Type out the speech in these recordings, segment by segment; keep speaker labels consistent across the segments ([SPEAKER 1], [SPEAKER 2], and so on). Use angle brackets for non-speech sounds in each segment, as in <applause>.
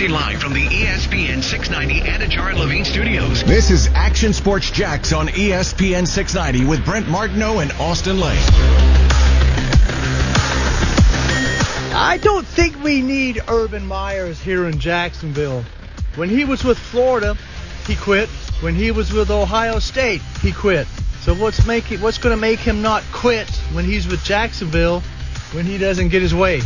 [SPEAKER 1] Broadcasting live from the ESPN 690 Anajar and Levine studios.
[SPEAKER 2] This is Action Sports Jacks on ESPN 690 with Brent Martineau and Austin Lane.
[SPEAKER 3] I don't think we need Urban Myers here in Jacksonville. When he was with Florida, he quit. When he was with Ohio State, he quit. So what's making what's going to make him not quit when he's with Jacksonville when he doesn't get his way?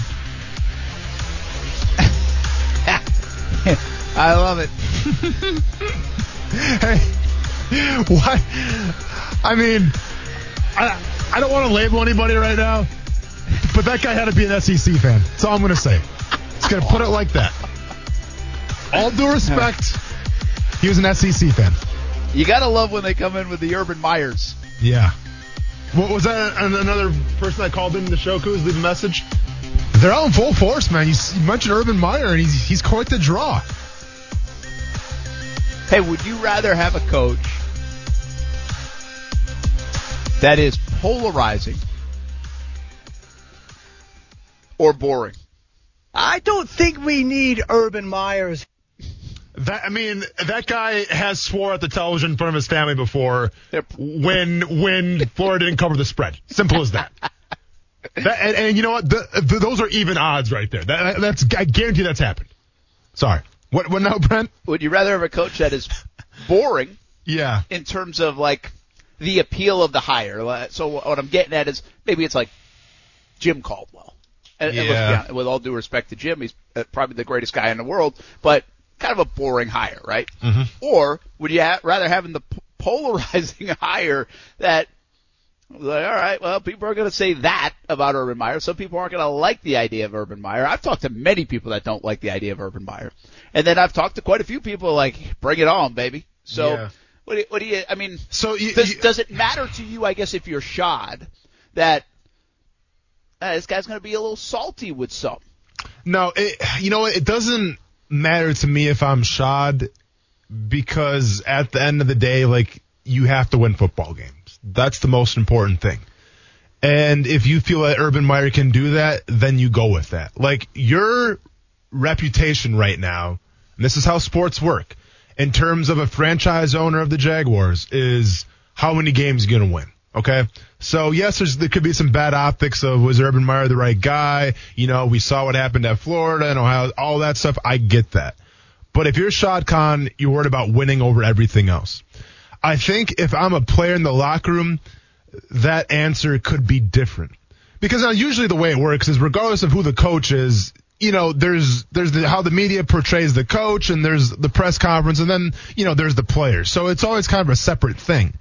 [SPEAKER 4] I love it. <laughs>
[SPEAKER 5] hey, what? I mean, I I don't want to label anybody right now, but that guy had to be an SEC fan. That's all I'm gonna say. Just gonna put it like that. All due respect, he was an SEC fan.
[SPEAKER 4] You gotta love when they come in with the Urban Myers.
[SPEAKER 5] Yeah. What was that? Another person that called in the show, Coos, leaving a message. They're out in full force, man. You, you mentioned Urban Meyer, and he's he's quite the draw.
[SPEAKER 4] Hey, would you rather have a coach that is polarizing or boring?
[SPEAKER 3] I don't think we need Urban Myers.
[SPEAKER 5] That I mean, that guy has swore at the television in front of his family before
[SPEAKER 4] They're-
[SPEAKER 5] when when Florida didn't cover the spread. Simple as that. <laughs> that and, and you know what? The, the, those are even odds right there. That, that's I guarantee that's happened. Sorry. What what now, Brent?
[SPEAKER 4] Would you rather have a coach that is boring
[SPEAKER 5] Yeah.
[SPEAKER 4] in terms of like the appeal of the hire? So what I'm getting at is maybe it's like Jim Caldwell. And, and
[SPEAKER 5] Yeah.
[SPEAKER 4] honest, with all due respect to Jim, he's uh, probably the greatest guy in the world, but kind of a boring hire, right?
[SPEAKER 5] Mm-hmm.
[SPEAKER 4] Or would you ha- rather having the p- polarizing <laughs> hire that like, all right, well, people are going to say that about Urban Meyer. Some people aren't going to like the idea of Urban Meyer. I've talked to many people that don't like the idea of Urban Meyer. And then I've talked to quite a few people like, bring it on, baby. So,
[SPEAKER 5] Yeah.
[SPEAKER 4] what, do you, what do you, I mean,
[SPEAKER 5] So you,
[SPEAKER 4] does,
[SPEAKER 5] you-
[SPEAKER 4] does it matter to you, I guess, if you're Shad that uh, this guy's going to be a little salty with some?
[SPEAKER 5] No, it, you know? It doesn't matter to me if I'm Shad because at the end of the day, like you have to win football games. That's the most important thing. And if you feel that Urban Meyer can do that, then you go with that. Like your reputation right now, and this is how sports work, in terms of a franchise owner of the Jaguars, is how many games you're going to win. Okay. So yes, there could be some bad optics of was Urban Meyer the right guy? You know, we saw what happened at Florida and Ohio, all that stuff. I get that. But if you're Shad Khan, you're worried about winning over everything else. I think if I'm a player in the locker room, that answer could be different. Because now usually the way it works is regardless of who the coach is, you know, there's there's the, how the media portrays the coach and there's the press conference and then, you know, there's the players. So it's always kind of a separate thing.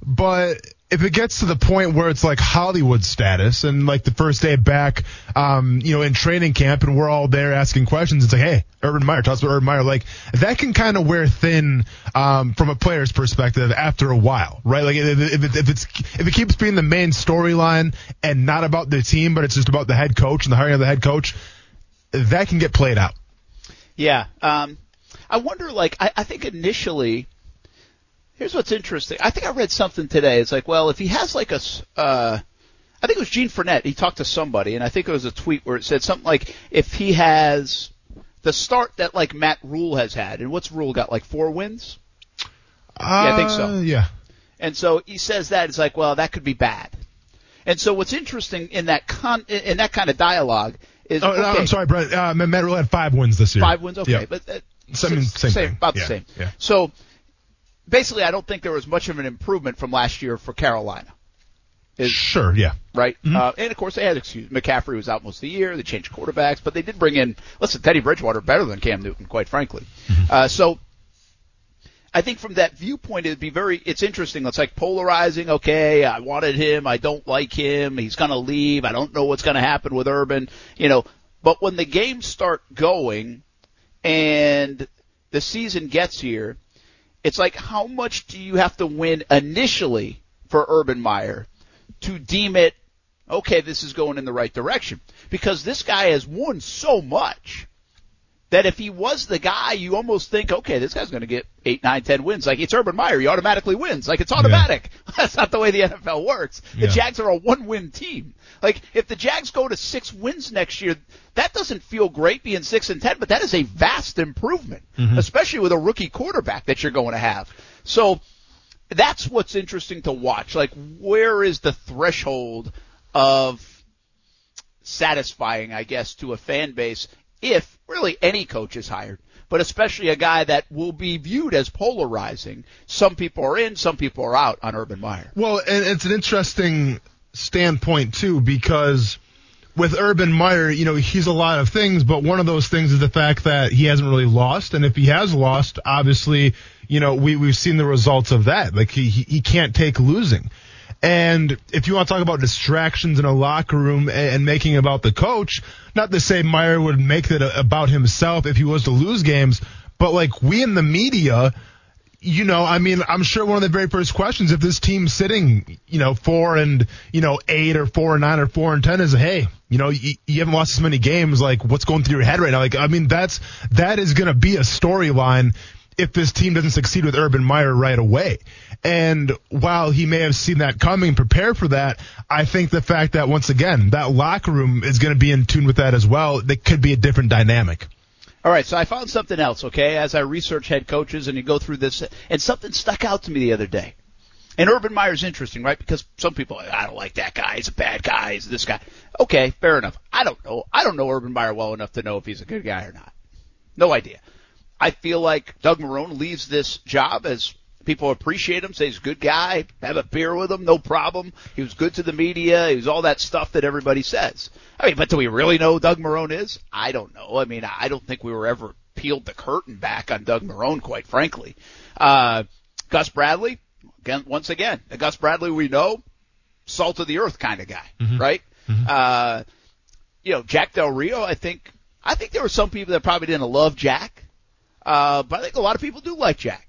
[SPEAKER 5] But if it gets to the point where it's like Hollywood status and like the first day back, um, you know, in training camp and we're all there asking questions, it's like, hey, Urban Meyer, us about Urban Meyer. Like that can kind of wear thin, um, from a player's perspective after a while, right? Like if, if, if it's, if it keeps being the main storyline and not about the team, but it's just about the head coach and the hiring of the head coach, that can get played out.
[SPEAKER 4] Yeah. Um, I wonder, like, I, I think initially, here's what's interesting. I think I read something today. It's like, well, if he has like a, uh, I think it was Gene Fournette. He talked to somebody, and I think it was a tweet where it said something like, if he has the start that like Matt Rhule has had, and what's Rhule got like four wins? I think so.
[SPEAKER 5] Uh, Yeah.
[SPEAKER 4] And so he says that it's like, well, that could be bad. And so what's interesting in that con in that kind of dialogue is
[SPEAKER 5] Oh, no, I'm sorry, Brett. Uh, Matt Rhule had five wins this year.
[SPEAKER 4] five wins, okay,
[SPEAKER 5] Yeah.
[SPEAKER 4] but uh,
[SPEAKER 5] Same-
[SPEAKER 4] s-
[SPEAKER 5] same thing.
[SPEAKER 4] about the same.
[SPEAKER 5] yeah.
[SPEAKER 4] So basically, I don't think there was much of an improvement from last year for Carolina. Is
[SPEAKER 5] Sure, yeah.
[SPEAKER 4] right,
[SPEAKER 5] Mm-hmm.
[SPEAKER 4] uh, and of course they had excuse. McCaffrey was out most of the year. They changed quarterbacks, but they did bring in. Listen, Teddy Bridgewater better than Cam Newton, quite frankly.
[SPEAKER 5] Mm-hmm.
[SPEAKER 4] Uh, so I think from that viewpoint, it'd be very, it's interesting. It's like polarizing. Okay, I wanted him. I don't like him. He's going to leave. I don't know what's going to happen with Urban, you know, but when the games start going and the season gets here, it's like how much do you have to win initially for Urban Meyer to deem it, okay, this is going in the right direction? Because this guy has won so much that if he was the guy, you almost think, okay, this guy's going to get eight, nine, ten wins. Like it's Urban Meyer, he automatically wins. Like it's automatic. <laughs> That's not the way the NFL works. The
[SPEAKER 5] Yeah.
[SPEAKER 4] Jags are a one-win team. Like if the Jags go to six wins next year, that doesn't feel great being six and ten, but that is a vast improvement, mm-hmm. especially with a rookie quarterback that you're going to have. So that's what's interesting to watch. Like where is the threshold of satisfying, I guess, to a fan base if really any coach is hired, but especially a guy that will be viewed as polarizing. Some people are in, some people are out on Urban Meyer.
[SPEAKER 5] Well, and it's an interesting standpoint too because with Urban Meyer, you know, he's a lot of things, but one of those things is the fact that he hasn't really lost, and if he has lost, obviously, you know, we we've seen the results of that. Like he he, he can't take losing. And if you want to talk about distractions in a locker room and, and making about the coach, not to say Meyer would make that about himself if he was to lose games, but like we in the media, you know, I mean, I'm sure one of the very first questions if this team's sitting, you know, four and, you know, eight or four and nine or four and ten is, hey, you know, you, you haven't lost as many games. Like, what's going through your head right now? Like, I mean, that's, that is going to be a storyline if this team doesn't succeed with Urban Meyer right away. And while he may have seen that coming, prepare for that, I think the fact that once again, that locker room is going to be in tune with that as well, that could be a different dynamic.
[SPEAKER 4] All right, so I found something else, okay, as I research head coaches and you go through this, and something stuck out to me the other day. And Urban Meyer's interesting, right? Because some people, I don't like that guy. He's a bad guy. He's this guy. Okay, fair enough. I don't know. I don't know Urban Meyer well enough to know if he's a good guy or not. No idea. I feel like Doug Marone leaves this job as people appreciate him, say he's a good guy, have a beer with him, no problem. He was good to the media. He was all that stuff that everybody says. I mean, but do we really know who Doug Marone is? I don't know. I mean, I don't think we were ever peeled the curtain back on Doug Marone, quite frankly. Uh, Gus Bradley, again, once again, the Gus Bradley we know, salt of the earth kind of guy, right? Uh, you know, Jack Del Rio, I think, I think there were some people that probably didn't love Jack. Uh, but I think a lot of people do like Jack.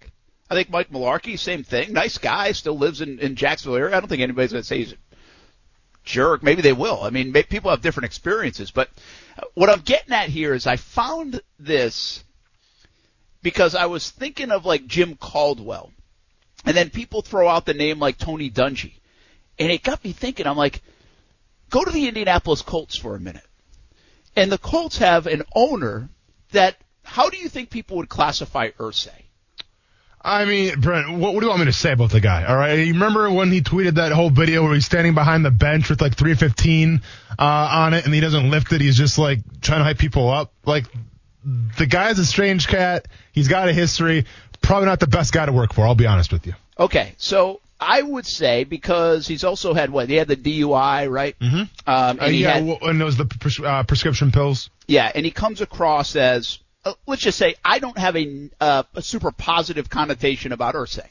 [SPEAKER 4] I think Mike Mularkey, same thing. Nice guy, still lives in, in Jacksonville area. I don't think anybody's going to say he's a jerk. Maybe they will. I mean, people have different experiences. But uh, what I'm getting at here is I found this because I was thinking of like Jim Caldwell. And then people throw out the name like Tony Dungy. And it got me thinking, I'm like, go to the Indianapolis Colts for a minute. And the Colts have an owner that, how do you think people would classify Irsay?
[SPEAKER 5] I mean, Brent, what, what do you want me to say about the guy? All right, you remember when he tweeted that whole video where he's standing behind the bench with like 315 uh, on it, and he doesn't lift it. He's just like trying to hype people up. Like the guy's a strange cat. He's got a history. Probably not the best guy to work for. I'll be honest with you.
[SPEAKER 4] Okay, so I would say because he's also had what he had the DUI, right? Mm-hmm. Um, and
[SPEAKER 5] Uh,
[SPEAKER 4] he
[SPEAKER 5] yeah,
[SPEAKER 4] had,
[SPEAKER 5] well, and those the pres- uh, prescription pills.
[SPEAKER 4] yeah, and he comes across as uh, let's just say I don't have a, uh, a super positive connotation about Irsay.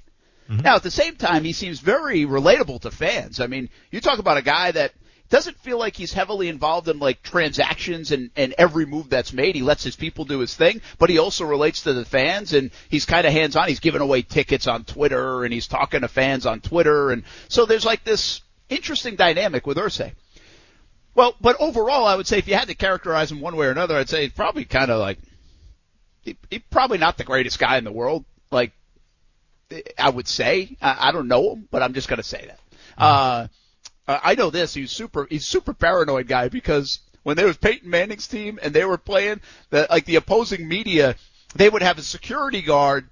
[SPEAKER 4] Now at the same time, he seems very relatable to fans. I mean, you talk about a guy that doesn't feel like he's heavily involved in like transactions and, and every move that's made. He lets his people do his thing, but he also relates to the fans and he's kind of hands on. He's giving away tickets on Twitter and he's talking to fans on Twitter. And so there's like this interesting dynamic with Irsay. Well, but overall, I would say if you had to characterize him one way or another, I'd say he's probably kind of like, he, he probably not the greatest guy in the world. Like, I would say, I, I don't know him, but I'm just going to say that. Uh, uh, I know this. He's super. He's super paranoid guy because when there was Peyton Manning's team and they were playing, the like the opposing media, they would have a security guard.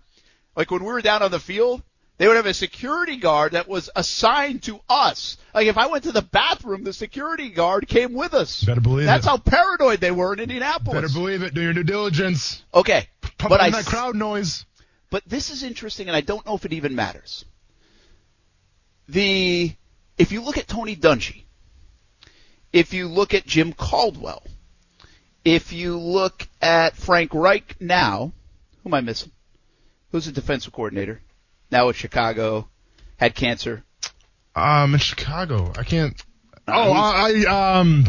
[SPEAKER 4] Like when we were down on the field, they would have a security guard that was assigned to us. Like if I went to the bathroom, the security guard came with us.
[SPEAKER 5] Better believe it.
[SPEAKER 4] That's
[SPEAKER 5] it.
[SPEAKER 4] how paranoid they were in Indianapolis.
[SPEAKER 5] Better believe it. Do your due diligence.
[SPEAKER 4] okay,
[SPEAKER 5] Pump
[SPEAKER 4] but
[SPEAKER 5] in
[SPEAKER 4] I
[SPEAKER 5] that crowd noise.
[SPEAKER 4] but this is interesting, and I don't know if it even matters. The if you look at Tony Dungy, if you look at Jim Caldwell, if you look at Frank Reich now, who am I missing? Who's the defensive coordinator? Now with Chicago, had cancer.
[SPEAKER 5] Um, in Chicago, I can't.
[SPEAKER 4] Uh,
[SPEAKER 5] Oh, I, I um,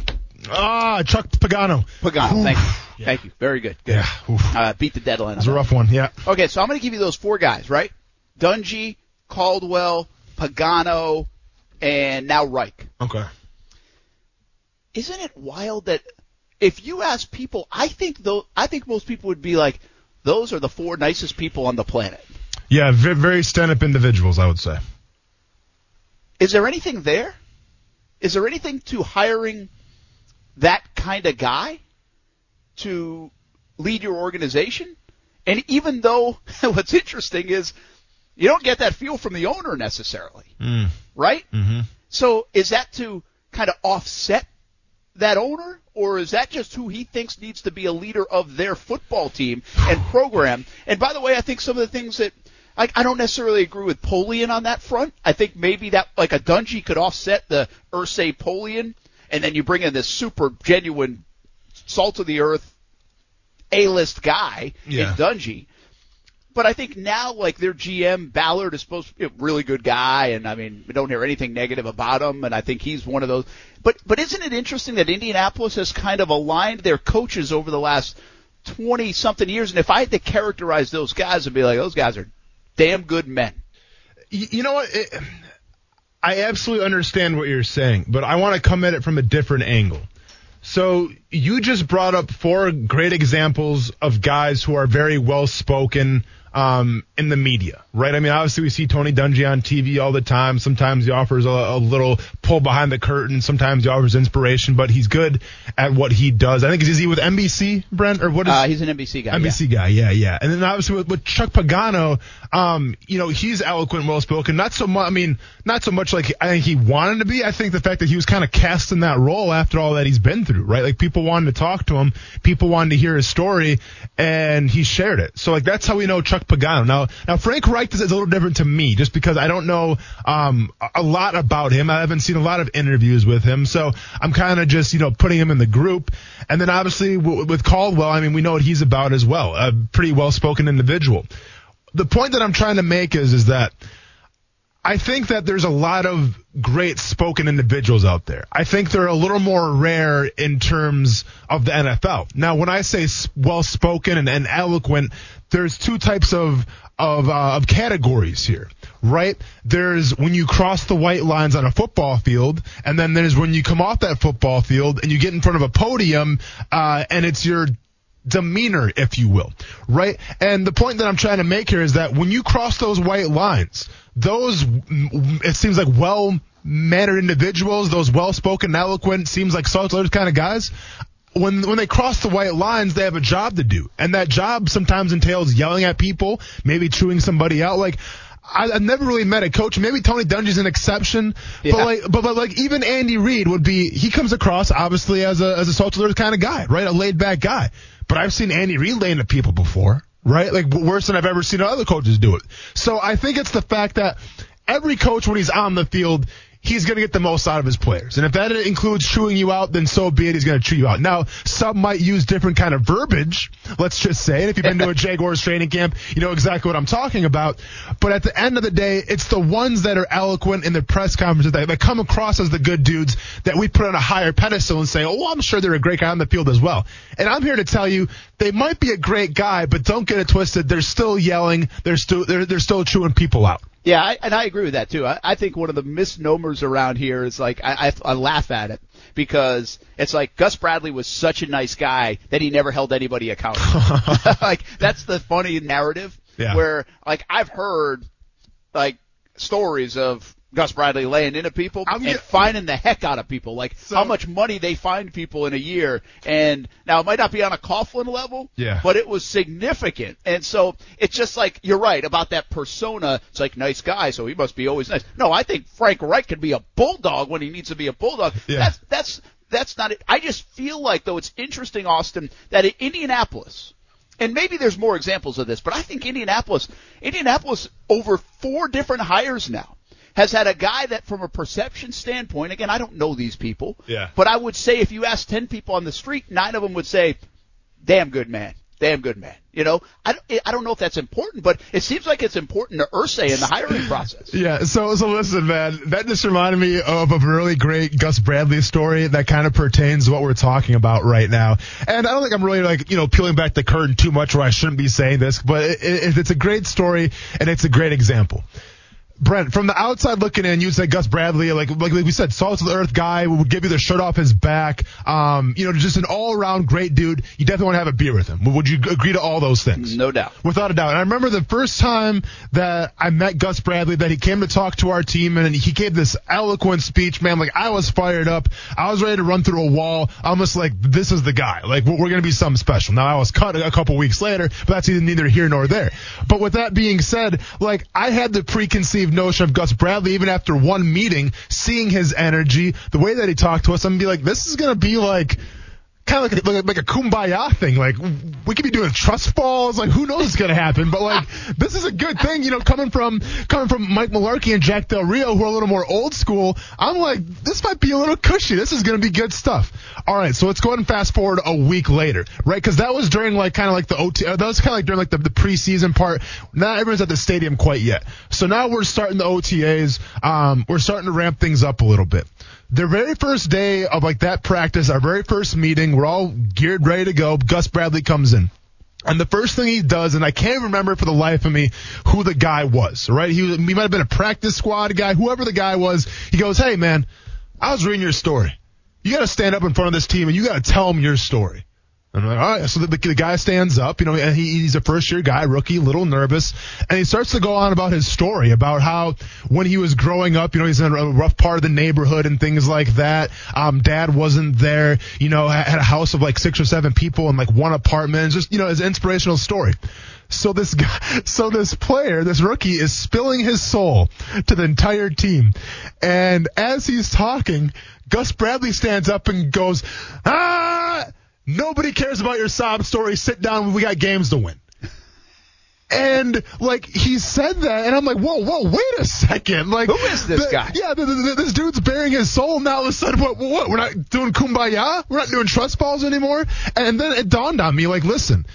[SPEAKER 5] ah, Chuck Pagano.
[SPEAKER 4] Pagano,
[SPEAKER 5] Oof.
[SPEAKER 4] thank you, thank you, very good, good.
[SPEAKER 5] Yeah.
[SPEAKER 4] Uh, beat the deadline.
[SPEAKER 5] It's a rough one. Yeah.
[SPEAKER 4] Okay, so I'm going to give you those four guys, right? Dungy, Caldwell, Pagano, and now Reich.
[SPEAKER 5] Okay.
[SPEAKER 4] isn't it wild that if you ask people, I think though, I think most people would be like, those are the four nicest people on the planet.
[SPEAKER 5] Yeah, very, very stand-up individuals, I would say.
[SPEAKER 4] Is there anything there? Is there anything to hiring that kind of guy to lead your organization? And even though <laughs> what's interesting is you don't get that feel from the owner necessarily,
[SPEAKER 5] Mm.
[SPEAKER 4] right?
[SPEAKER 5] Mm-hmm.
[SPEAKER 4] So is that to kind of offset that owner, or is that just who he thinks needs to be a leader of their football team and <sighs> program? And by the way, I think some of the things that like I don't necessarily agree with Polian on that front. I think maybe that like a Dungy could offset the Irsay Polian, and then you bring in this super genuine, salt of the earth, A list guy
[SPEAKER 5] Yeah.
[SPEAKER 4] in Dungy. But I think now, like their GM Ballard is supposed to be a really good guy, and I mean, we don't hear anything negative about him, and I think he's one of those. But but isn't it interesting that Indianapolis has kind of aligned their coaches over the last twenty something years? And if I had to characterize those guys, I'd be like, those guys are damn good men.
[SPEAKER 5] You know what? It, I absolutely understand what you're saying, but I want to come at it from a different angle. So you just brought up four great examples of guys who are very well spoken um, in the media, right? I mean, obviously we see Tony Dungy on TV all the time. Sometimes he offers a, a little pull behind the curtain. Sometimes he offers inspiration, but he's good at what he does. I think is he with NBC, Brent, or what is?
[SPEAKER 4] Uh, he's an NBC guy. yeah.
[SPEAKER 5] NBC guy, yeah, yeah. And then obviously with, with Chuck Pagano, um, you know, he's eloquent, well spoken. Not so much. I mean, not so much like I think he wanted to be. I think the fact that he was kind of cast in that role after all that he's been through, right? Like people wanted to talk to him, people wanted to hear his story, and he shared it. So like that's how we know Chuck Pagano. Now, now Frank Reich is a little different to me, just because I don't know um a- lot about him. I haven't seen a lot of interviews with him, so I'm kind of just you know putting him in the group. And then obviously w- with Caldwell, I mean we know what he's about as well. A pretty well spoken individual. The point that I'm trying to make is is that I think that there's a lot of great spoken individuals out there. I think they're a little more rare in terms of the NFL. Now, when I say well spoken and, and eloquent, there's two types of of, uh, of categories here, right? There's when you cross the white lines on a football field, and then there's when you come off that football field and you get in front of a podium, uh, and it's your demeanor, if you will, right? And the point that I'm trying to make here is that when you cross those white lines, those, it seems like well mannered individuals, those well spoken, eloquent, seems like salt kind of guys. When, when they cross the white lines, they have a job to do. And that job sometimes entails yelling at people, maybe chewing somebody out. Like, I, I've never really met a coach. Maybe Tony Dungy's an exception,
[SPEAKER 4] Yeah.
[SPEAKER 5] but like, but, but like even Andy Reid would be. He comes across obviously as a as a salt alert kind of guy, right? A laid back guy. But I've seen Andy Reid lay into people before, right? Like worse than I've ever seen other coaches do it. So I think it's the fact that every coach when he's on the field. He's going to get the most out of his players. And if that includes chewing you out, then so be it. He's going to chew you out. Now, some might use different kind of verbiage, let's just say. And if you've been to a <laughs> Jaguars training camp, you know exactly what I'm talking about. But at the end of the day, it's the ones that are eloquent in the press conferences that, that come across as the good dudes that we put on a higher pedestal and say, oh, I'm sure they're a great guy on the field as well. And I'm here to tell you, they might be a great guy, but don't get it twisted. They're still yelling. They're still, they're, they're still chewing people out.
[SPEAKER 4] Yeah, I, and I agree with that too. I, I think one of the misnomers around here is like I, I, I laugh at it because it's like Gus Bradley was such a nice guy that he never held anybody accountable. <laughs> <laughs> like that's the funny narrative
[SPEAKER 5] Yeah.
[SPEAKER 4] where like I've heard like stories of Gus Bradley laying into people
[SPEAKER 5] I'm
[SPEAKER 4] and
[SPEAKER 5] get-
[SPEAKER 4] finding the heck out of people, like
[SPEAKER 5] So-
[SPEAKER 4] how much money they find people in a year. And now it might not be on a Coughlin level,
[SPEAKER 5] Yeah.
[SPEAKER 4] but it was significant. And so it's just like you're right about that persona. It's like nice guy, so he must be always nice. No, I think Frank Reich can be a bulldog when he needs to be a bulldog.
[SPEAKER 5] Yeah.
[SPEAKER 4] That's that's that's not it. I just feel like though it's interesting, Austin, that in Indianapolis. And maybe there's more examples of this, but I think Indianapolis, Indianapolis over four different hires now has had a guy that from a perception standpoint, again, I don't know these people,
[SPEAKER 5] Yeah.
[SPEAKER 4] but I would say if you ask 10 people on the street, nine of them would say, damn good man. Damn good man. You know, I don't, I don't know if that's important, but it seems like it's important to Irsay in the hiring <laughs> process.
[SPEAKER 5] Yeah, so so listen, man, that just reminded me of a really great Gus Bradley story that kind of pertains to what we're talking about right now. And I don't think I'm really like you know peeling back the curtain too much where I shouldn't be saying this, but it, it, it's a great story and it's a great example. Brent, from the outside looking in, you would say Gus Bradley, like, like we said, salt of the earth guy, would give you the shirt off his back. Um, you know, just an all around great dude. You definitely want to have a beer with him. Would you agree to all those things?
[SPEAKER 4] No doubt.
[SPEAKER 5] Without a doubt. And I remember the first time that I met Gus Bradley, that he came to talk to our team and he gave this eloquent speech, man. Like I was fired up. I was ready to run through a wall. Almost like this is the guy. Like we're, going to be something special. Now I was cut a couple weeks later, but that's neither here nor there. But with that being said, like I had the preconceived notion of Gus Bradley even after one meeting, seeing his energy, the way that he talked to us, I'm gonna be like, this is gonna be like kind of like, like, like a kumbaya thing. Like we could be doing trust falls. Like who knows what's gonna happen? But like <laughs> this is a good thing, you know, coming from coming from Mike Mularkey and Jack Del Rio, who are a little more old school. I'm like, this might be a little cushy. This is gonna be good stuff. All right, so let's go ahead and fast forward a week later, right? Because that was during like kind of like the OT. Uh, that was kind of like during like the, the preseason part. Not everyone's at the stadium quite yet. So now we're starting the OTAs. Um, we're starting to ramp things up a little bit the very first day of like that practice, our very first meeting, we're all geared, ready to go. Gus Bradley comes in. And the first thing he does, and I can't remember for the life of me who the guy was, right? He, he might have been a practice squad guy, whoever the guy was. He goes, Hey man, I was reading your story. You got to stand up in front of this team and you got to tell them your story. I'm like, all right. So the, the, guy stands up, you know, and he, he's a first year guy, rookie, little nervous, and he starts to go on about his story about how when he was growing up, you know, he's in a rough part of the neighborhood and things like that. Um, dad wasn't there, you know, had a house of like six or seven people in like one apartment. And just, you know, his inspirational story. So this guy, <laughs> so this player, this rookie is spilling his soul to the entire team. And as he's talking, Gus Bradley stands up and goes, ah! Nobody cares about your sob story. Sit down. We got games to win. And like he said that, and I'm like, whoa, whoa, wait a second, like
[SPEAKER 4] who is this
[SPEAKER 5] the,
[SPEAKER 4] guy?
[SPEAKER 5] Yeah, the, the, this dude's bearing his soul. Now all of a sudden, what, what? We're not doing kumbaya. We're not doing trust balls anymore. And then it dawned on me, like, listen,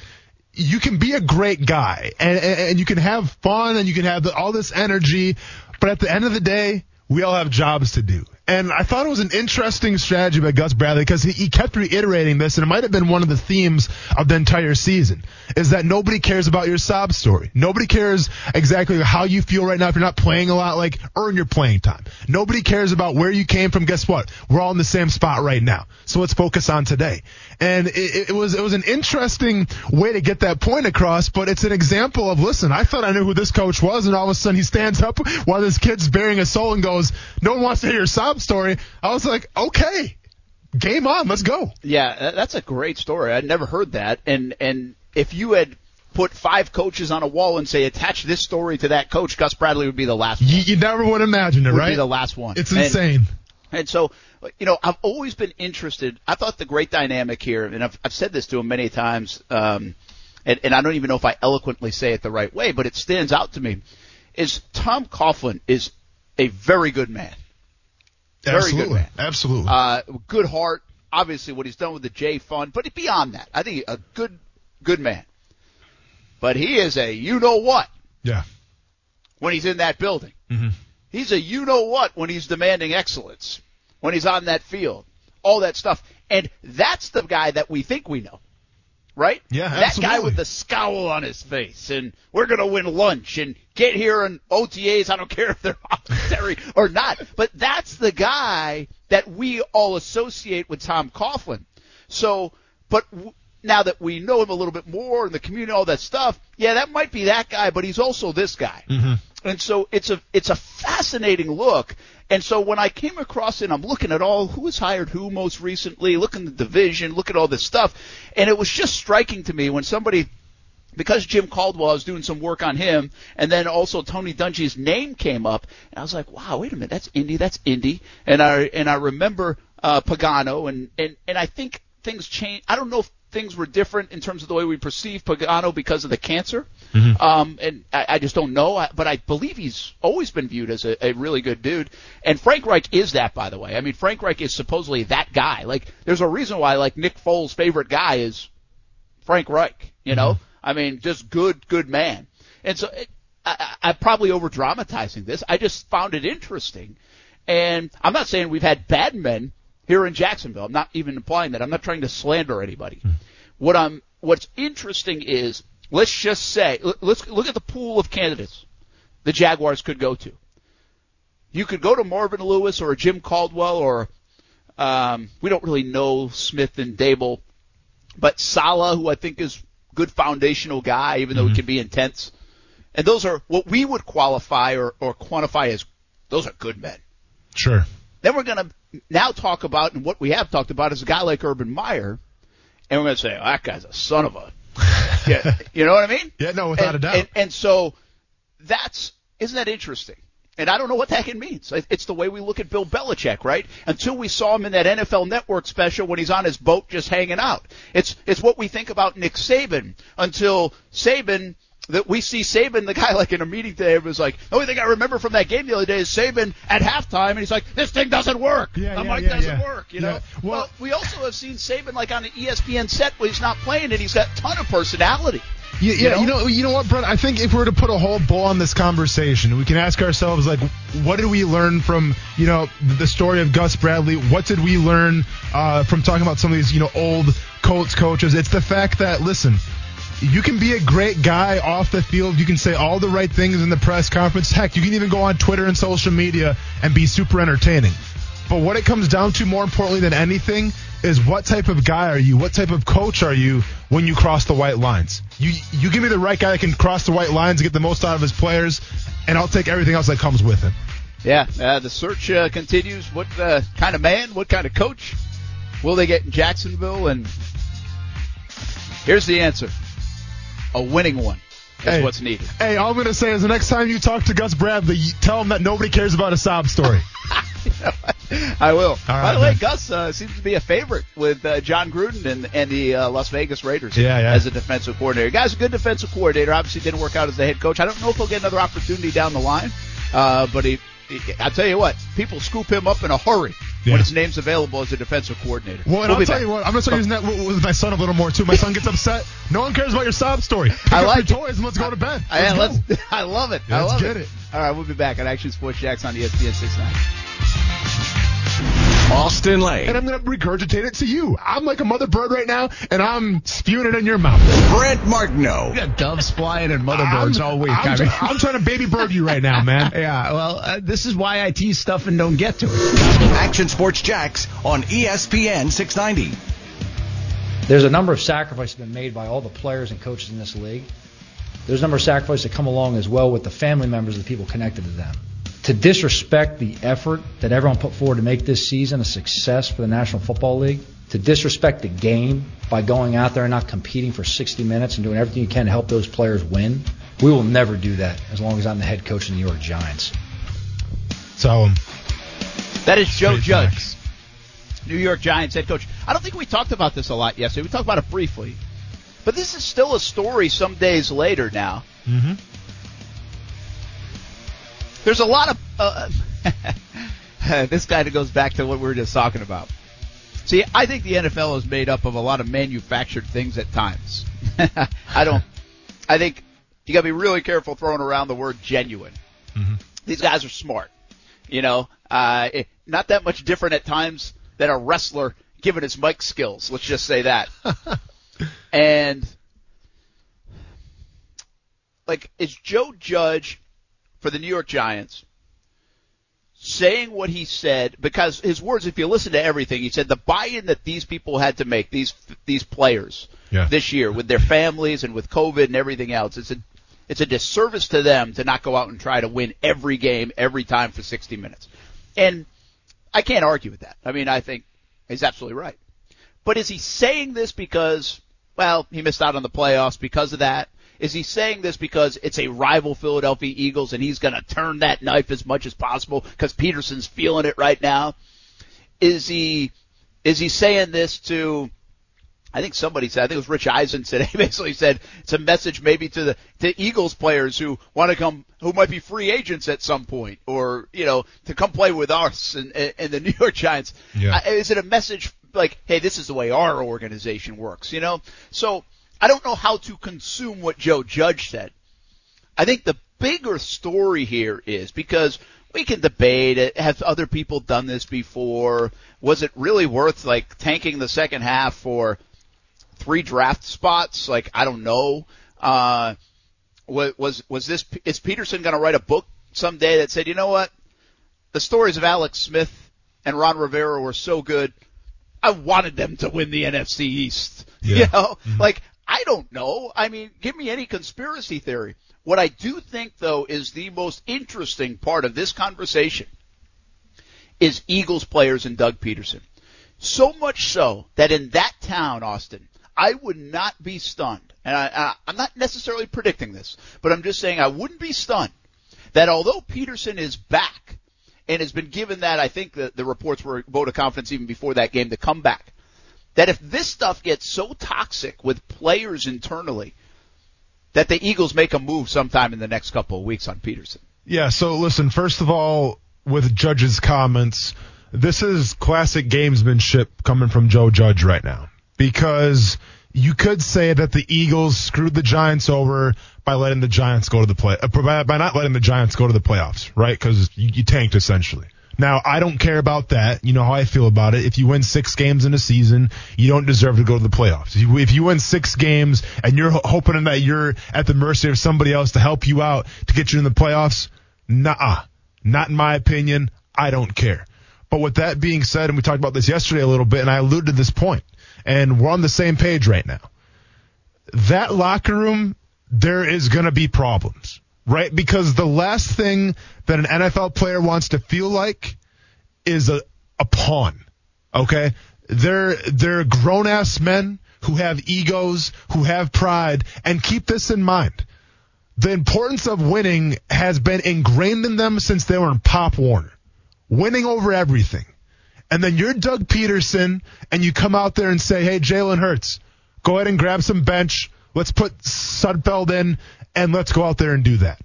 [SPEAKER 5] you can be a great guy, and and, and you can have fun, and you can have the, all this energy, but at the end of the day, we all have jobs to do. And I thought it was an interesting strategy by Gus Bradley because he, he, kept reiterating this, and it might have been one of the themes of the entire season, is that nobody cares about your sob story. Nobody cares exactly how you feel right now if you're not playing a lot, like earn your playing time. Nobody cares about where you came from. Guess what? We're all in the same spot right now. So let's focus on today. And it, it was it was an interesting way to get that point across, but it's an example of listen, I thought I knew who this coach was, and all of a sudden he stands up while this kid's bearing a soul and goes, No one wants to hear your sob story, I was like, okay, game on, let's go.
[SPEAKER 4] Yeah, that's a great story. I'd never heard that. And and if you had put five coaches on a wall and say attach this story to that coach, Gus Bradley would be the last.
[SPEAKER 5] You, you never would imagine it,
[SPEAKER 4] would
[SPEAKER 5] right?
[SPEAKER 4] Be the last one.
[SPEAKER 5] It's insane.
[SPEAKER 4] And, and so, you know, I've always been interested. I thought the great dynamic here, and I've, I've said this to him many times, um, and, and I don't even know if I eloquently say it the right way, but it stands out to me, is Tom Coughlin is a very good man. Very
[SPEAKER 5] Absolutely.
[SPEAKER 4] good man.
[SPEAKER 5] Absolutely.
[SPEAKER 4] Uh, good heart. Obviously, what he's done with the Jay Fund, but beyond that, I think a good, good man. But he is a you know what
[SPEAKER 5] yeah.
[SPEAKER 4] when he's in that building.
[SPEAKER 5] Mm-hmm.
[SPEAKER 4] He's a you know what when he's demanding excellence, when he's on that field, all that stuff. And that's the guy that we think we know. Right?
[SPEAKER 5] Yeah,
[SPEAKER 4] That
[SPEAKER 5] absolutely.
[SPEAKER 4] guy with the scowl on his face and we're going to win lunch and get here in OTAs. I don't <laughs> care if they're voluntary or not. But that's the guy that we all associate with Tom Coughlin. So, but w- now that we know him a little bit more in the community, all that stuff, yeah, that might be that guy, but he's also this guy.
[SPEAKER 5] Mm-hmm.
[SPEAKER 4] And so it's a it's a fascinating look. And so when I came across it, I'm looking at all who has hired who most recently, looking at the division, look at all this stuff, and it was just striking to me when somebody because Jim Caldwell was doing some work on him, and then also Tony Dungy's name came up, and I was like, wow, wait a minute, that's Indy, that's Indy, and I and I remember uh, Pagano, and and and I think things changed. I don't know if things were different in terms of the way we perceive Pagano because of the cancer,
[SPEAKER 5] Mm-hmm.
[SPEAKER 4] um, and I, I just don't know. But I believe he's always been viewed as a, a really good dude, and Frank Reich is that, by the way. I mean, Frank Reich is supposedly that guy. Like, there's a reason why like Nick Foles' favorite guy is Frank Reich. You know, I mean, just good, good man. And so it, I, I, I'm probably over dramatizing this. I just found it interesting, and I'm not saying we've had bad men here in Jacksonville. I'm not even implying that. I'm not trying to slander anybody. What I'm, what's interesting is, let's just say, let's look at the pool of candidates the Jaguars could go to. you could go to Marvin Lewis or Jim Caldwell or um, we don't really know Smith and Daboll, but Saleh, who I think is a good foundational guy, even though
[SPEAKER 5] Mm-hmm.
[SPEAKER 4] he can be intense. And those are what we would qualify or, or quantify as those are good men.
[SPEAKER 5] Sure.
[SPEAKER 4] Then we're going to now talk about, and what we have talked about is a guy like Urban Meyer, and we're going to say, oh, that guy's a son of a. <laughs> yeah, you know what I mean?
[SPEAKER 5] Yeah, no, without
[SPEAKER 4] and,
[SPEAKER 5] a doubt.
[SPEAKER 4] And, and so that's isn't that interesting? And I don't know what that it means. It's the way we look at Bill Belichick, right? Until we saw him in that NFL Network special when he's on his boat just hanging out. It's it's what we think about Nick Saban until Saban that we see Saban, the guy like in a meeting today, was like, the only thing I remember from that game the other day is Saban at halftime, and he's like, this thing doesn't work.
[SPEAKER 5] Yeah,
[SPEAKER 4] I'm
[SPEAKER 5] yeah,
[SPEAKER 4] like,
[SPEAKER 5] yeah,
[SPEAKER 4] doesn't
[SPEAKER 5] yeah.
[SPEAKER 4] work, you know? Well,
[SPEAKER 5] Well-
[SPEAKER 4] we also have seen Saban like on an ESPN set when he's not playing, and he's got a ton of personality.
[SPEAKER 5] Yeah,
[SPEAKER 4] You
[SPEAKER 5] yeah,
[SPEAKER 4] know?
[SPEAKER 5] you know, you know what, Brett? I think if we were to put a whole bow on this conversation, we can ask ourselves, like, what did we learn from, you know, the story of Gus Bradley? What did we learn uh, from talking about some of these, you know, old Colts coaches? It's the fact that, listen, you can be a great guy off the field. You can say all the right things in the press conference. Heck, you can even go on Twitter and social media and be super entertaining. But what it comes down to more importantly than anything is what type of guy are you? What type of coach are you when you cross the white lines? You you give me the right guy that can cross the white lines and get the most out of his players, and I'll take everything else that comes with him.
[SPEAKER 4] Yeah, uh, the search uh, continues. What uh, kind of man? What kind of coach will they get in Jacksonville? And here's the answer: a winning one is
[SPEAKER 5] Hey.
[SPEAKER 4] what's needed.
[SPEAKER 5] Hey, all I'm gonna say is the next time you talk to Gus Bradley, tell him that nobody cares about a sob story. <laughs>
[SPEAKER 4] I will.
[SPEAKER 5] All
[SPEAKER 4] By
[SPEAKER 5] right,
[SPEAKER 4] the way,
[SPEAKER 5] man.
[SPEAKER 4] Gus uh, seems to be a favorite with uh, Jon Gruden and, and the uh, Las Vegas Raiders
[SPEAKER 5] Yeah, yeah.
[SPEAKER 4] as a defensive coordinator. Guy's a good defensive coordinator. Obviously, didn't work out as the head coach. I don't know if he'll get another opportunity down the line, uh, but he. he- I'll tell you what, people scoop him up in a hurry
[SPEAKER 5] Yeah.
[SPEAKER 4] when his name's available as a defensive coordinator.
[SPEAKER 5] Well, and
[SPEAKER 4] We'll
[SPEAKER 5] I'll tell
[SPEAKER 4] back.
[SPEAKER 5] you what, I'm gonna start using that with with my son a little more too. My son gets upset. No one cares about your sob story. <laughs> Pick
[SPEAKER 4] I
[SPEAKER 5] up
[SPEAKER 4] like
[SPEAKER 5] your toys and let's go to bed.
[SPEAKER 4] I,
[SPEAKER 5] Let's go.
[SPEAKER 4] let's, <laughs> I love it. I
[SPEAKER 5] Let's
[SPEAKER 4] love
[SPEAKER 5] get
[SPEAKER 4] it.
[SPEAKER 5] it.
[SPEAKER 4] All right, we'll be back on Action Sports Jacks on ESPN 69.
[SPEAKER 2] Austin Lane,
[SPEAKER 5] and I'm gonna regurgitate it to you. I'm like a mother bird right now, and I'm spewing it in your mouth.
[SPEAKER 2] Brent Martineau.
[SPEAKER 6] You got doves flying and mother
[SPEAKER 5] I'm,
[SPEAKER 6] birds all week.
[SPEAKER 5] I'm,
[SPEAKER 6] I mean.
[SPEAKER 5] I'm trying to baby bird you right now, man. <laughs>
[SPEAKER 6] yeah, well, uh, this is why I tease stuff and don't get to it.
[SPEAKER 2] Action Sports Jacks on ESPN 690.
[SPEAKER 7] There's a number of sacrifices been made by all the players and coaches in this league. There's a number of sacrifices that come along as well with the family members of the people connected to them. To disrespect the effort that everyone put forward to make this season a success for the National Football League, to disrespect the game by going out there and not competing for 60 minutes and doing everything you can to help those players win, we will never do that as long as I'm the head coach of the New York Giants.
[SPEAKER 5] So, um,
[SPEAKER 4] That is Joe
[SPEAKER 5] Straight
[SPEAKER 4] Judge,
[SPEAKER 5] facts.
[SPEAKER 4] New York Giants head coach. I don't think we talked about this a lot yesterday. We talked about it briefly. But this is still a story some days later now.
[SPEAKER 5] mhm.
[SPEAKER 4] There's a lot of. Uh, <laughs> this kind of goes back to what we were just talking about. See, I think the NFL is made up of a lot of manufactured things at times. <laughs> I don't. I think you got to be really careful throwing around the word genuine. These guys are smart. You know, uh, it- not that much different at times than a wrestler given his mic skills. Let's just say that. <laughs> and like, is Joe Judge for the New York Giants saying what he said because his words if you listen to everything he said the buy-in that these people had to make these these players
[SPEAKER 5] Yeah.
[SPEAKER 4] this year with their families and with covid and everything else it's a it's a disservice to them to not go out and try to win every game every time for 60 minutes and I can't argue with that I mean I think he's absolutely right but is he saying this because, well, he missed out on the playoffs because of that? Is he saying this because it's a rival Philadelphia Eagles and he's going to turn that knife as much as possible because Pederson's feeling it right now? Is he is he saying this to? I think somebody said. I think it was Rich Eisen said. <laughs> He basically said it's a message maybe to the to Eagles players who want to come, who might be free agents at some point, or you know, to come play with us and, and the <laughs> New York Giants.
[SPEAKER 5] Yeah.
[SPEAKER 4] Is it a message like, hey, this is the way our organization works, you know? So I don't know how to consume what Joe Judge said. I think the bigger story here is because we can debate it. Have other people done this before? Was it really worth like tanking the second half for three draft spots? Like, I don't know. Uh, was, was, was this, is Pederson going to write a book someday that said, you know what? the stories of Alex Smith and Ron Rivera were so good. I wanted them to win the NFC East. <laughs>
[SPEAKER 5] Yeah.
[SPEAKER 4] You know, like I don't know. I mean, give me any conspiracy theory. What I do think though is the most interesting part of this conversation is Eagles players and Doug Pederson. So much so that in that town, Austin, I would not be stunned, and I, I'm not necessarily predicting this, but I'm just saying I wouldn't be stunned that although Pederson is back and has been given that, I think the, the reports were vote of confidence even before that game to come back, that if this stuff gets so toxic with players internally, that the Eagles make a move sometime in the next couple of weeks on Pederson.
[SPEAKER 5] Yeah, so listen, first of all, with Judge's comments, this is classic gamesmanship coming from Joe Judge right now. Because you could say that the Eagles screwed the Giants over by letting the Giants go to the play, uh, by, not letting the Giants go to the playoffs, right? Because you tanked essentially. Now, I don't care about that. You know how I feel about it. If you win six games in a season, you don't deserve to go to the playoffs. If you, win six games and you're hoping that you're at the mercy of somebody else to help you out to get you in the playoffs, nah, not in my opinion. I don't care. But with that being said, and we talked about this yesterday a little bit, and I alluded to this point, and we're on the same page right now. That locker room, there is going to be problems, right? Because the last thing that an NFL player wants to feel like is a, a pawn, okay? They're, they're grown ass men who have egos, who have pride, and keep this in mind. The importance of winning has been ingrained in them since they were in Pop Warner. Winning over everything. And then you're Doug Pederson and you come out there and say, hey, Jalen Hurts, go ahead and grab some bench. Let's put Sudfeld in and let's go out there and do that.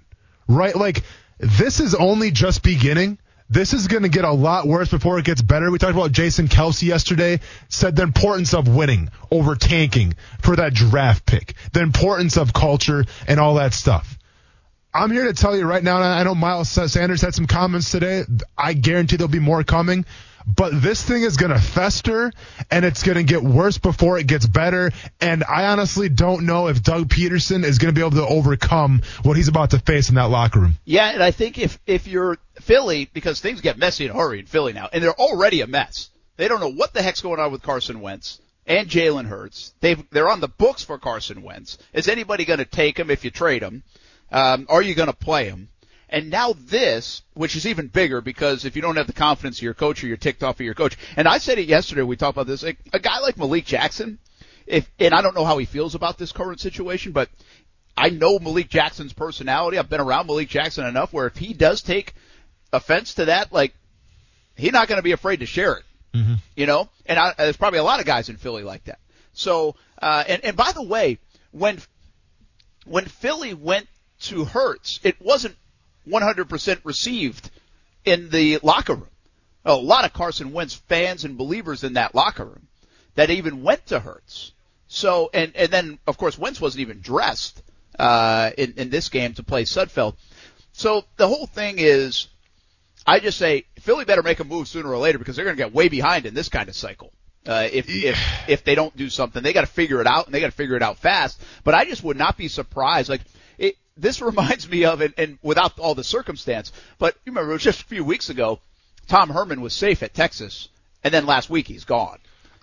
[SPEAKER 5] Right? Like, this is only just beginning. This is going to get a lot worse before it gets better. We talked about Jason Kelce yesterday, said the importance of winning over tanking for that draft pick, the importance of culture and all that stuff. I'm here to tell you right now, I know Miles Sanders had some comments today. I guarantee there'll be more coming. But this thing is going to fester and it's going to get worse before it gets better. And I honestly don't know if Doug Pederson is going to be able to overcome what he's about to face in that locker room.
[SPEAKER 4] Yeah, and I think if if you're Philly, because things get messy in a hurry in Philly now, and they're already a mess. They don't know what the heck's going on with Carson Wentz and Jalen Hurts. They've they're on the books for Carson Wentz. Is anybody going to take him if you trade him? Um, are you going to play him? And now this, which is even bigger because if you don't have the confidence of your coach or you're ticked off of your coach, and I said it yesterday, we talked about this, like, a guy like Malik Jackson, if, and I don't know how he feels about this current situation, but I know Malik Jackson's personality. I've been around Malik Jackson enough where if he does take offense to that, like, he's not going to be afraid to share it. Mm-hmm. You know, and I, there's probably a lot of guys in Philly like that. So, uh, and, and by the way, when, when Philly went to Hurts, it wasn't 100% received in the locker room. A lot of Carson Wentz fans and believers in that locker room that even went to Hurts. So, and, and then, of course, Wentz wasn't even dressed, uh, in, in this game to play Sudfeld. So the whole thing is, I just say Philly better make a move sooner or later because they're going to get way behind in this kind of cycle. Uh, if if if they don't do something, they got to figure it out and they got to figure it out fast. But I just would not be surprised. Like this reminds me of, and, and without all the circumstance, but you remember it was just a few weeks ago, Tom Herman was safe at Texas, and then last week he's gone.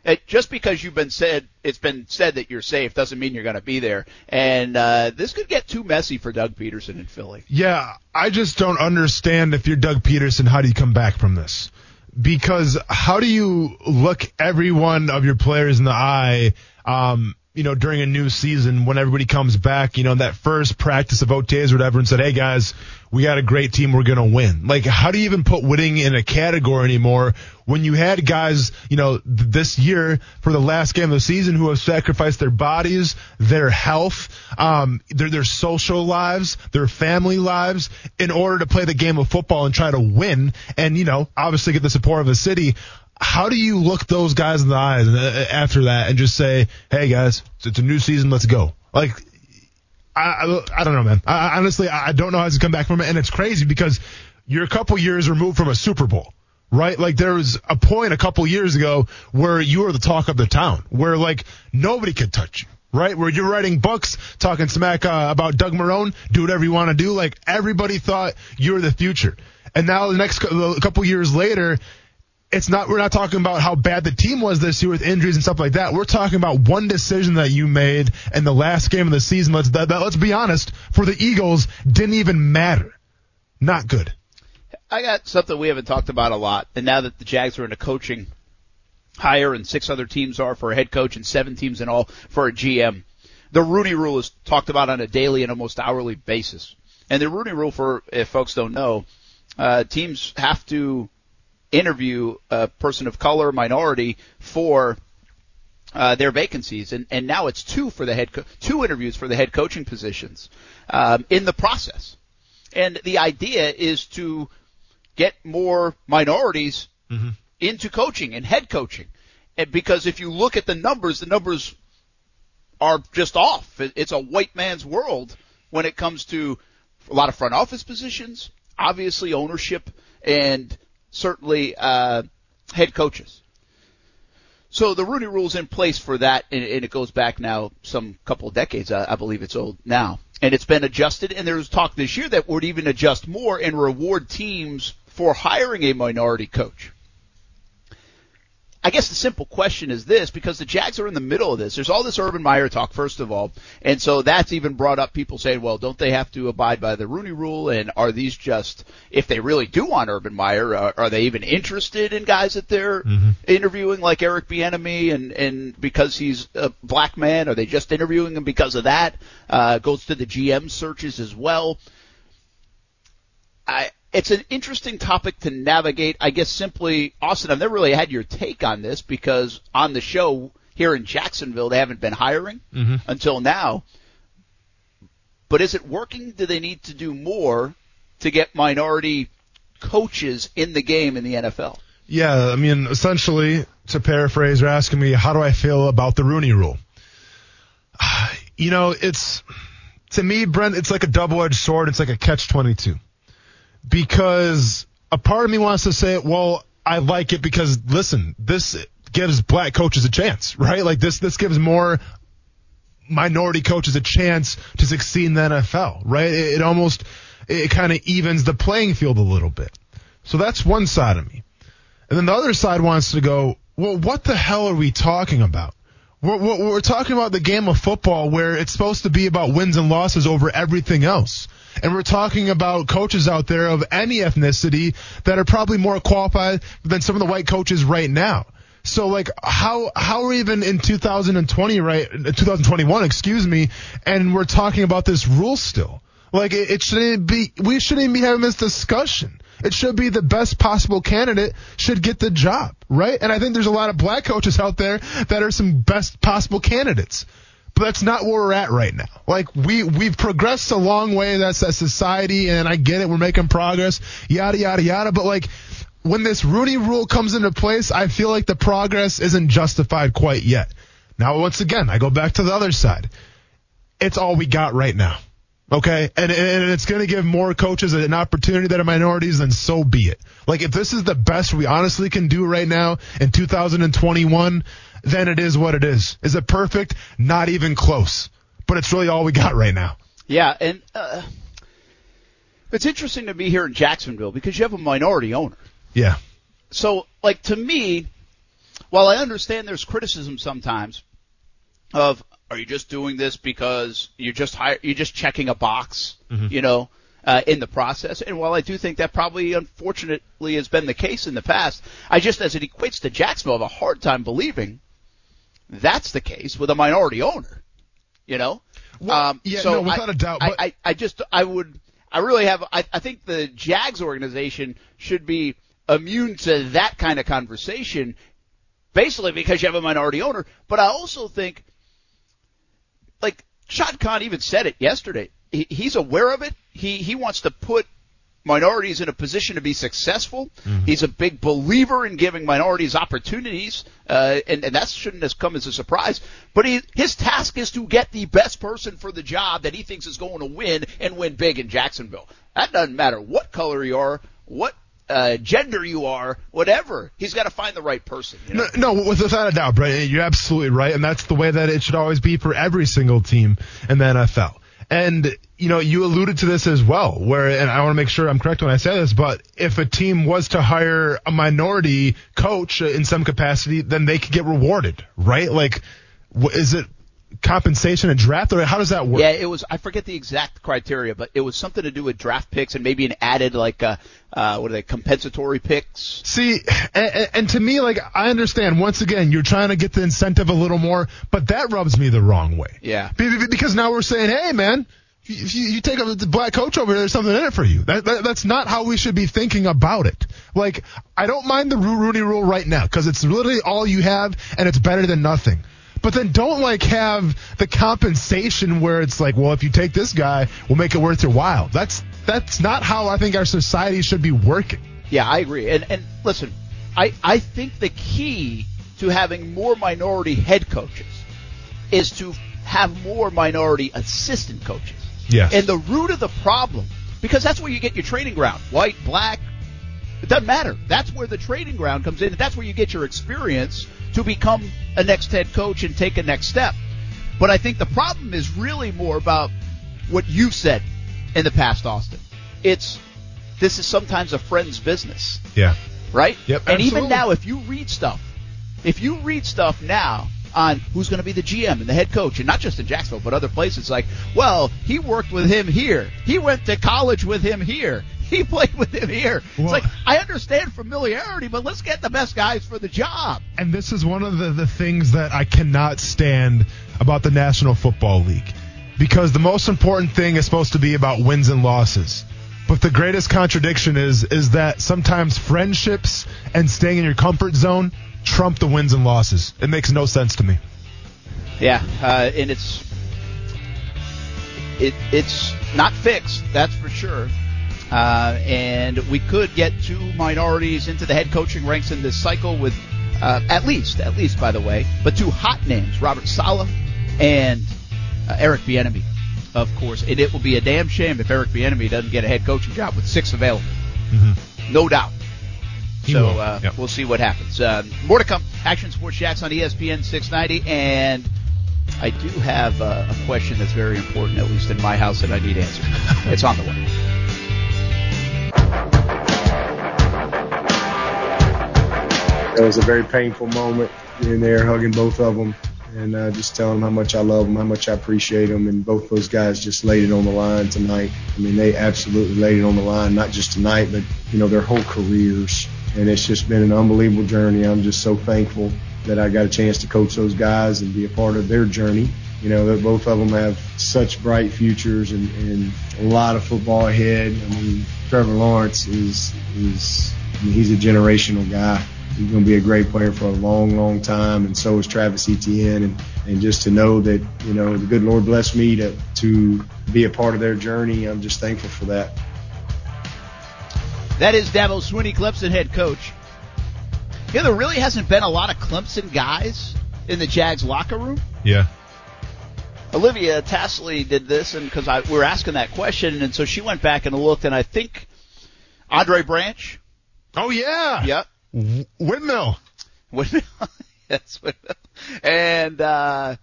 [SPEAKER 4] It, just because you've been said, it's been said that you're safe doesn't mean you're going to be there. And uh, this could get too messy for Doug Pederson in Philly.
[SPEAKER 5] Yeah, I just don't understand if you're Doug Pederson, how do you come back from this? Because how do you look every one of your players in the eye? Um, you know, during a new season when everybody comes back, you know, that first practice of OTAs or whatever and said, Hey guys, we got a great team. We're going to win. Like, how do you even put winning in a category anymore when you had guys, you know, th- this year for the last game of the season who have sacrificed their bodies, their health, um, their, their social lives, their family lives in order to play the game of football and try to win and, you know, obviously get the support of the city how do you look those guys in the eyes after that and just say, "Hey guys, it's a new season, let's go"? Like, I I, I don't know, man. I, honestly, I don't know how to come back from it, and it's crazy because you're a couple years removed from a Super Bowl. Right? Like there was a point a couple years ago where you were the talk of the town, where like nobody could touch you right? Where you're writing books, talking smack uh, about Doug Marone, do whatever you want to do. Like everybody thought you were the future. And now the next a couple years later, it's not we're not talking about how bad the team was this year with injuries and stuff like that. We're talking about one decision that you made in the last game of the season. Let's that, that- let's be honest, for the Eagles didn't even matter. Not good.
[SPEAKER 4] I got something we haven't talked about a lot, and now that the Jags are in a coaching hire and six other teams are for a head coach and seven teams in all for a GM, the Rooney Rule is talked about on a daily and almost hourly basis. And the Rooney Rule, for if folks don't know, uh, teams have to interview a person of color, minority for uh, their vacancies, and, and now it's two for the head co- two interviews for the head coaching positions um, in the process. And the idea is to get more minorities into coaching and head coaching. And because if you look at the numbers, the numbers are just off. It's a white man's world when it comes to a lot of front office positions, obviously ownership, and certainly uh, head coaches. So the Rooney Rule's in place for that, and, and it goes back now some couple of decades. I, I believe it's old now, and it's been adjusted. And there was talk this year that would even adjust more and reward teams for hiring a minority coach. I guess the simple question is this, because the Jags are in the middle of this. There's all this Urban Meyer talk, first of all, and so that's even brought up people saying, well, don't they have to abide by the Rooney Rule? And are these just, if they really do want Urban Meyer, uh, are they even interested in guys that they're interviewing like Eric Bieniemy and and because he's a black man? Are they just interviewing him because of that? Uh, goes to the GM searches as well. I, it's an interesting topic to navigate. I guess simply, Austin, I've never really had your take on this because on the show here in Jacksonville, they haven't been hiring mm-hmm. until now. But is it working? Do they need to do more to get minority coaches in the game in the NFL?
[SPEAKER 5] Yeah, I mean, essentially, to paraphrase, you're asking me, how do I feel about the Rooney Rule? <sighs> You know, it's to me, Brent, it's like a double-edged sword. It's like a catch-22 because a part of me wants to say, well, I like it because listen, this gives black coaches a chance, right? Like this, this gives more minority coaches a chance to succeed in the NFL, right? It, it almost, it kind of evens the playing field a little bit. So that's one side of me. And then the other side wants to go, well, what the hell are we talking about? We're, we're, we're talking about the game of football where it's supposed to be about wins and losses over everything else. And we're talking about coaches out there of any ethnicity that are probably more qualified than some of the white coaches right now. So like how how are even in 2020 right 2021 excuse me and we're talking about this rule still? Like it, it shouldn't be we shouldn't be having this discussion. It should be the best possible candidate should get the job right? And I think there's a lot of black coaches out there that are some best possible candidates but that's not where we're at right now. Like we we've progressed a long way That's a society, and I get it, we're making progress, yada yada yada. But like when this Rooney Rule comes into place, I feel like the progress isn't justified quite yet. Now, once again, I go back to the other side. It's all we got right now. Okay, and and it's going to give more coaches an opportunity that are minorities, then so be it. Like if this is the best we honestly can do right now in 2021, then it is what it is. Is it perfect? Not even close. But it's really all we got right now.
[SPEAKER 4] Yeah, and uh, it's interesting to be here in Jacksonville because you have a minority owner.
[SPEAKER 5] Yeah.
[SPEAKER 4] So, like to me, while I understand there's criticism sometimes of are you just doing this because you're just hire, you're just checking a box, you know, uh, in the process. And while I do think that probably unfortunately has been the case in the past, I just as it equates to Jacksonville, have a hard time believing that's the case with a minority owner. You know,
[SPEAKER 5] Well, um, yeah, no, without
[SPEAKER 4] I-
[SPEAKER 5] a doubt,
[SPEAKER 4] I,
[SPEAKER 5] but-
[SPEAKER 4] I, I just I would I really have I, I think the Jags organization should be immune to that kind of conversation, basically because you have a minority owner. But I also think, like Shad Khan even said it yesterday. He, he's aware of it. He he wants to put minorities in a position to be successful. He's a big believer in giving minorities opportunities, uh, and, and that shouldn't have come as a surprise. But he, his task is to get the best person for the job that he thinks is going to win and win big in Jacksonville. That doesn't matter what color you are, what uh, gender you are, whatever. He's got to find the right person. You know?
[SPEAKER 5] No, no, without a doubt, Brian. You're absolutely right, and that's the way that it should always be for every single team in the NFL. And you know, you alluded to this as well, where, and I want to make sure I'm correct when I say this, but if a team was to hire a minority coach in some capacity, then they could get rewarded, right? Like, is it compensation and draft, or how does that work?
[SPEAKER 4] Yeah, it was. I forget the exact criteria, but it was something to do with draft picks and maybe an added like uh, uh what are they compensatory picks.
[SPEAKER 5] See, and, and to me, like, I understand. Once again, you're trying to get the incentive a little more, but that rubs me the wrong way.
[SPEAKER 4] Yeah.
[SPEAKER 5] Be- be- Because now we're saying, hey, man, if you, you take a black coach over there, there's something in it for you. That, that, that's not how we should be thinking about it. Like, I don't mind the Rooney rule right now because it's literally all you have and it's better than nothing. But then don't like have the compensation where it's like, well, if you take this guy, we'll make it worth your while. That's that's not how I think our society should be working.
[SPEAKER 4] Yeah, I agree. And and listen, I I think the key to having more minority head coaches is to have more minority assistant coaches.
[SPEAKER 5] Yes.
[SPEAKER 4] And the root of the problem, because that's where you get your training ground, white, black, it doesn't matter. That's where the training ground comes in. That's where you get your experience to become a next head coach and take a next step. But I think the problem is really more about what you've said in the past, Austin. It's this is sometimes a friend's business,
[SPEAKER 5] yeah.
[SPEAKER 4] right?
[SPEAKER 5] Yep,
[SPEAKER 4] And even now, if you read stuff, if you read stuff now on who's going to be the GM and the head coach, and not just in Jacksonville, but other places, like, well, he worked with him here. He went to college with him here. <laughs> He played with him here.
[SPEAKER 5] Well-
[SPEAKER 4] it's like, I understand familiarity, but let's get the best guys for the job.
[SPEAKER 5] And this is one of the, the things that I cannot stand about the National Football League. Because the most important thing is supposed to be about wins and losses. But the greatest contradiction is is that sometimes friendships and staying in your comfort zone trump the wins and losses. It makes no sense to me.
[SPEAKER 4] Yeah, uh, and it's it it's not fixed, that's for sure. Uh, and we could get two minorities into the head coaching ranks in this cycle with uh, at least, at least by the way, but two hot names: Robert Saleh and uh, Eric Bieniemy, of course. And it will be a damn shame if Eric Bieniemy doesn't get a head coaching job with six available, no doubt.
[SPEAKER 5] He
[SPEAKER 4] So uh,
[SPEAKER 5] Yep.
[SPEAKER 4] we'll see what happens. Uh, more to come. Action Sports Jax on ESPN 690, and I do have uh, a question that's very important, at least in my house, that I need answered. <laughs> it's on the way.
[SPEAKER 8] It was a very painful moment in there, hugging both of them, and uh, just telling them how much I love them, how much I appreciate them. And both those guys just laid it on the line tonight. I mean, they absolutely laid it on the line, not just tonight, but you know their whole careers. And it's just been an unbelievable journey. I'm just so thankful that I got a chance to coach those guys and be a part of their journey. You know, that both of them have such bright futures and, and a lot of football ahead. I mean, Trevor Lawrence is is I mean, he's a generational guy. He's going to be a great player for a long, long time, and so is Travis Etienne. And, and just to know that, you know, the good Lord blessed me to, to be a part of their journey, I'm just thankful for that.
[SPEAKER 4] That is Dabo Swinney, Clemson head coach. You know, there really hasn't been a lot of Clemson guys in the Jags locker room.
[SPEAKER 5] Yeah.
[SPEAKER 4] Olivia Tassley did this, and because we were asking that question, and so she went back and looked, and I think Andre Branch.
[SPEAKER 5] Oh yeah.
[SPEAKER 4] Yep.
[SPEAKER 5] W- Windmill.
[SPEAKER 4] Windmill. <laughs> yes, Windmill. And uh,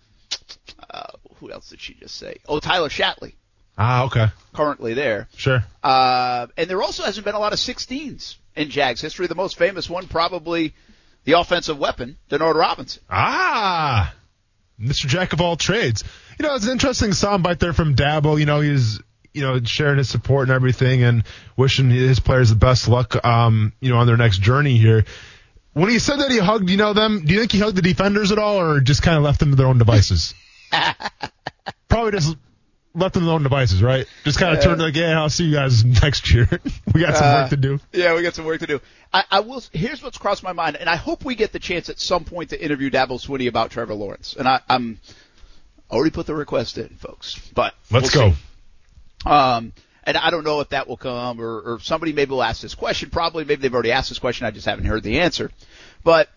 [SPEAKER 4] uh, who else did she just say? Oh, Tyler Shatley,
[SPEAKER 5] Ah, okay.
[SPEAKER 4] currently there.
[SPEAKER 5] Sure.
[SPEAKER 4] Uh, and there also hasn't been a lot of 16s in Jags history. The most famous one, probably the offensive weapon, Denard Robinson.
[SPEAKER 5] Ah, Mr. Jack of all trades. You know, it's an interesting soundbite there from Dabo. You know, he's you know sharing his support and everything, and wishing his players the best luck. Um, you know, on their next journey here. When he said that he hugged, you know, them. Do you think he hugged the defenders at all, or just kind of left them to their own devices? <laughs> Probably just left them their own devices, right? Just kind of turned like, yeah, I'll see you guys <laughs> next year. <laughs> we got some
[SPEAKER 4] Uh,
[SPEAKER 5] work to do.
[SPEAKER 4] Yeah, we got some work to do. I, I will. Here's what's crossed my mind, and I hope we get the chance at some point to interview Dabo Swinney about Trevor Lawrence. And I, I'm already put the request in, folks. But
[SPEAKER 5] Let's
[SPEAKER 4] we'll
[SPEAKER 5] go.
[SPEAKER 4] see. Um, and I don't know if that will come, or, or somebody maybe will ask this question. Probably, maybe they've already asked this question. I just haven't heard the answer. But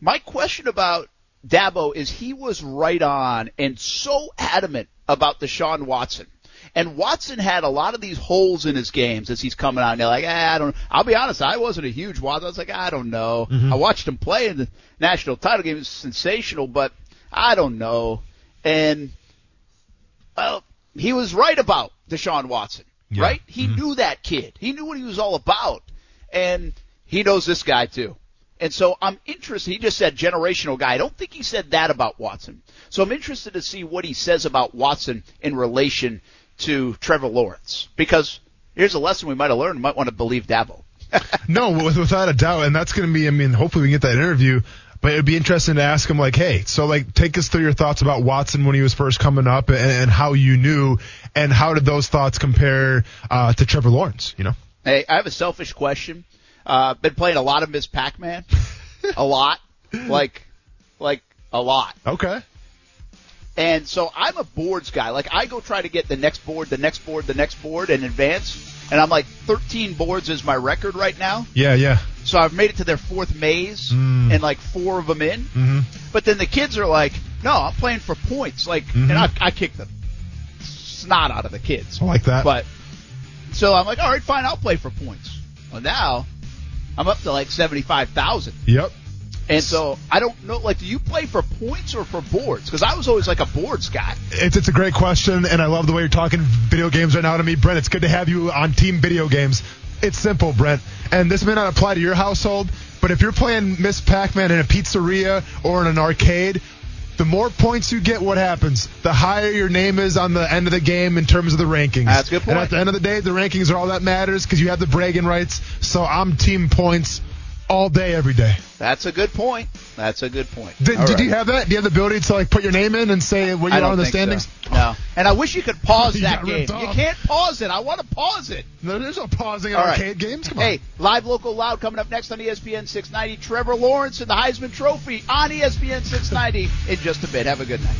[SPEAKER 4] my question about Dabo is he was right on and so adamant about Deshaun Watson. And Watson had a lot of these holes in his games as he's coming out. And they're like, eh, I don't. I'll be honest, I wasn't a huge Watson. I was like, I don't know. I watched him play in the national title game. It was sensational, but I don't know. And well, he was right about Deshaun Watson,
[SPEAKER 5] Yeah.
[SPEAKER 4] right? He knew that kid. He knew what he was all about. And he knows this guy too. And so I'm interested. He just said generational guy. I don't think he said that about Watson. So I'm interested to see what he says about Watson in relation to Trevor Lawrence. Because here's a lesson we might have learned. We might want to believe Dabo. <laughs>
[SPEAKER 5] No, without a doubt, and that's going to be. I mean, hopefully we can get that interview. But it'd be interesting to ask him, like, hey, so like, take us through your thoughts about Watson when he was first coming up, and, and how you knew, and how did those thoughts compare uh, to Trevor Lawrence? You know,
[SPEAKER 4] Hey, I have a selfish question. Uh, been playing a lot of Miss Pac-Man. <laughs> a lot. Like, like a lot.
[SPEAKER 5] okay,
[SPEAKER 4] And so I'm a boards guy. Like I go try to get the next board, the next board, the next board in advance. And I'm like 13 boards is my record right now.
[SPEAKER 5] yeah, yeah,
[SPEAKER 4] So I've made it to their fourth maze
[SPEAKER 5] Mm.
[SPEAKER 4] and like four of them in.
[SPEAKER 5] hmm
[SPEAKER 4] But then the kids are like, no, I'm playing for points. Like,
[SPEAKER 5] Mhm.
[SPEAKER 4] and I, I kick the snot out of the kids.
[SPEAKER 5] I like that.
[SPEAKER 4] But so I'm like, all right, fine, I'll play for points. Well, now I'm up to like 75,000.
[SPEAKER 5] yep.
[SPEAKER 4] And so I don't know, like, do you play for points or for boards? Because I was always like a boards guy.
[SPEAKER 5] It's it's a great question, and I love the way you're talking video games right now to me, Brent. It's good to have you on Team Video Games. It's simple, Brent, and this may not apply to your household, but if you're playing Miss Pac-Man in a pizzeria or in an arcade, the more points you get, what happens? The higher your name is on the end of the game in terms of the rankings.
[SPEAKER 4] That's a good
[SPEAKER 5] And at the end of the day, the rankings are all that matters because you have the bragging rights. So I'm Team Points all day, every day.
[SPEAKER 4] That's a good point. That's a good point.
[SPEAKER 5] Did, did
[SPEAKER 4] right.
[SPEAKER 5] you have that? Do you have the ability to like put your name in and say where
[SPEAKER 4] I
[SPEAKER 5] you are in the
[SPEAKER 4] think so.
[SPEAKER 5] standings?
[SPEAKER 4] No. And I wish you could pause <laughs> that game. You can't pause it. I want to pause it.
[SPEAKER 5] No, there's no pausing in
[SPEAKER 4] All right.
[SPEAKER 5] arcade games. Come on.
[SPEAKER 4] Hey, live local loud coming up next on ESPN 690. Trevor Lawrence and the Heisman Trophy on ESPN 690 in just a bit. Have a good night.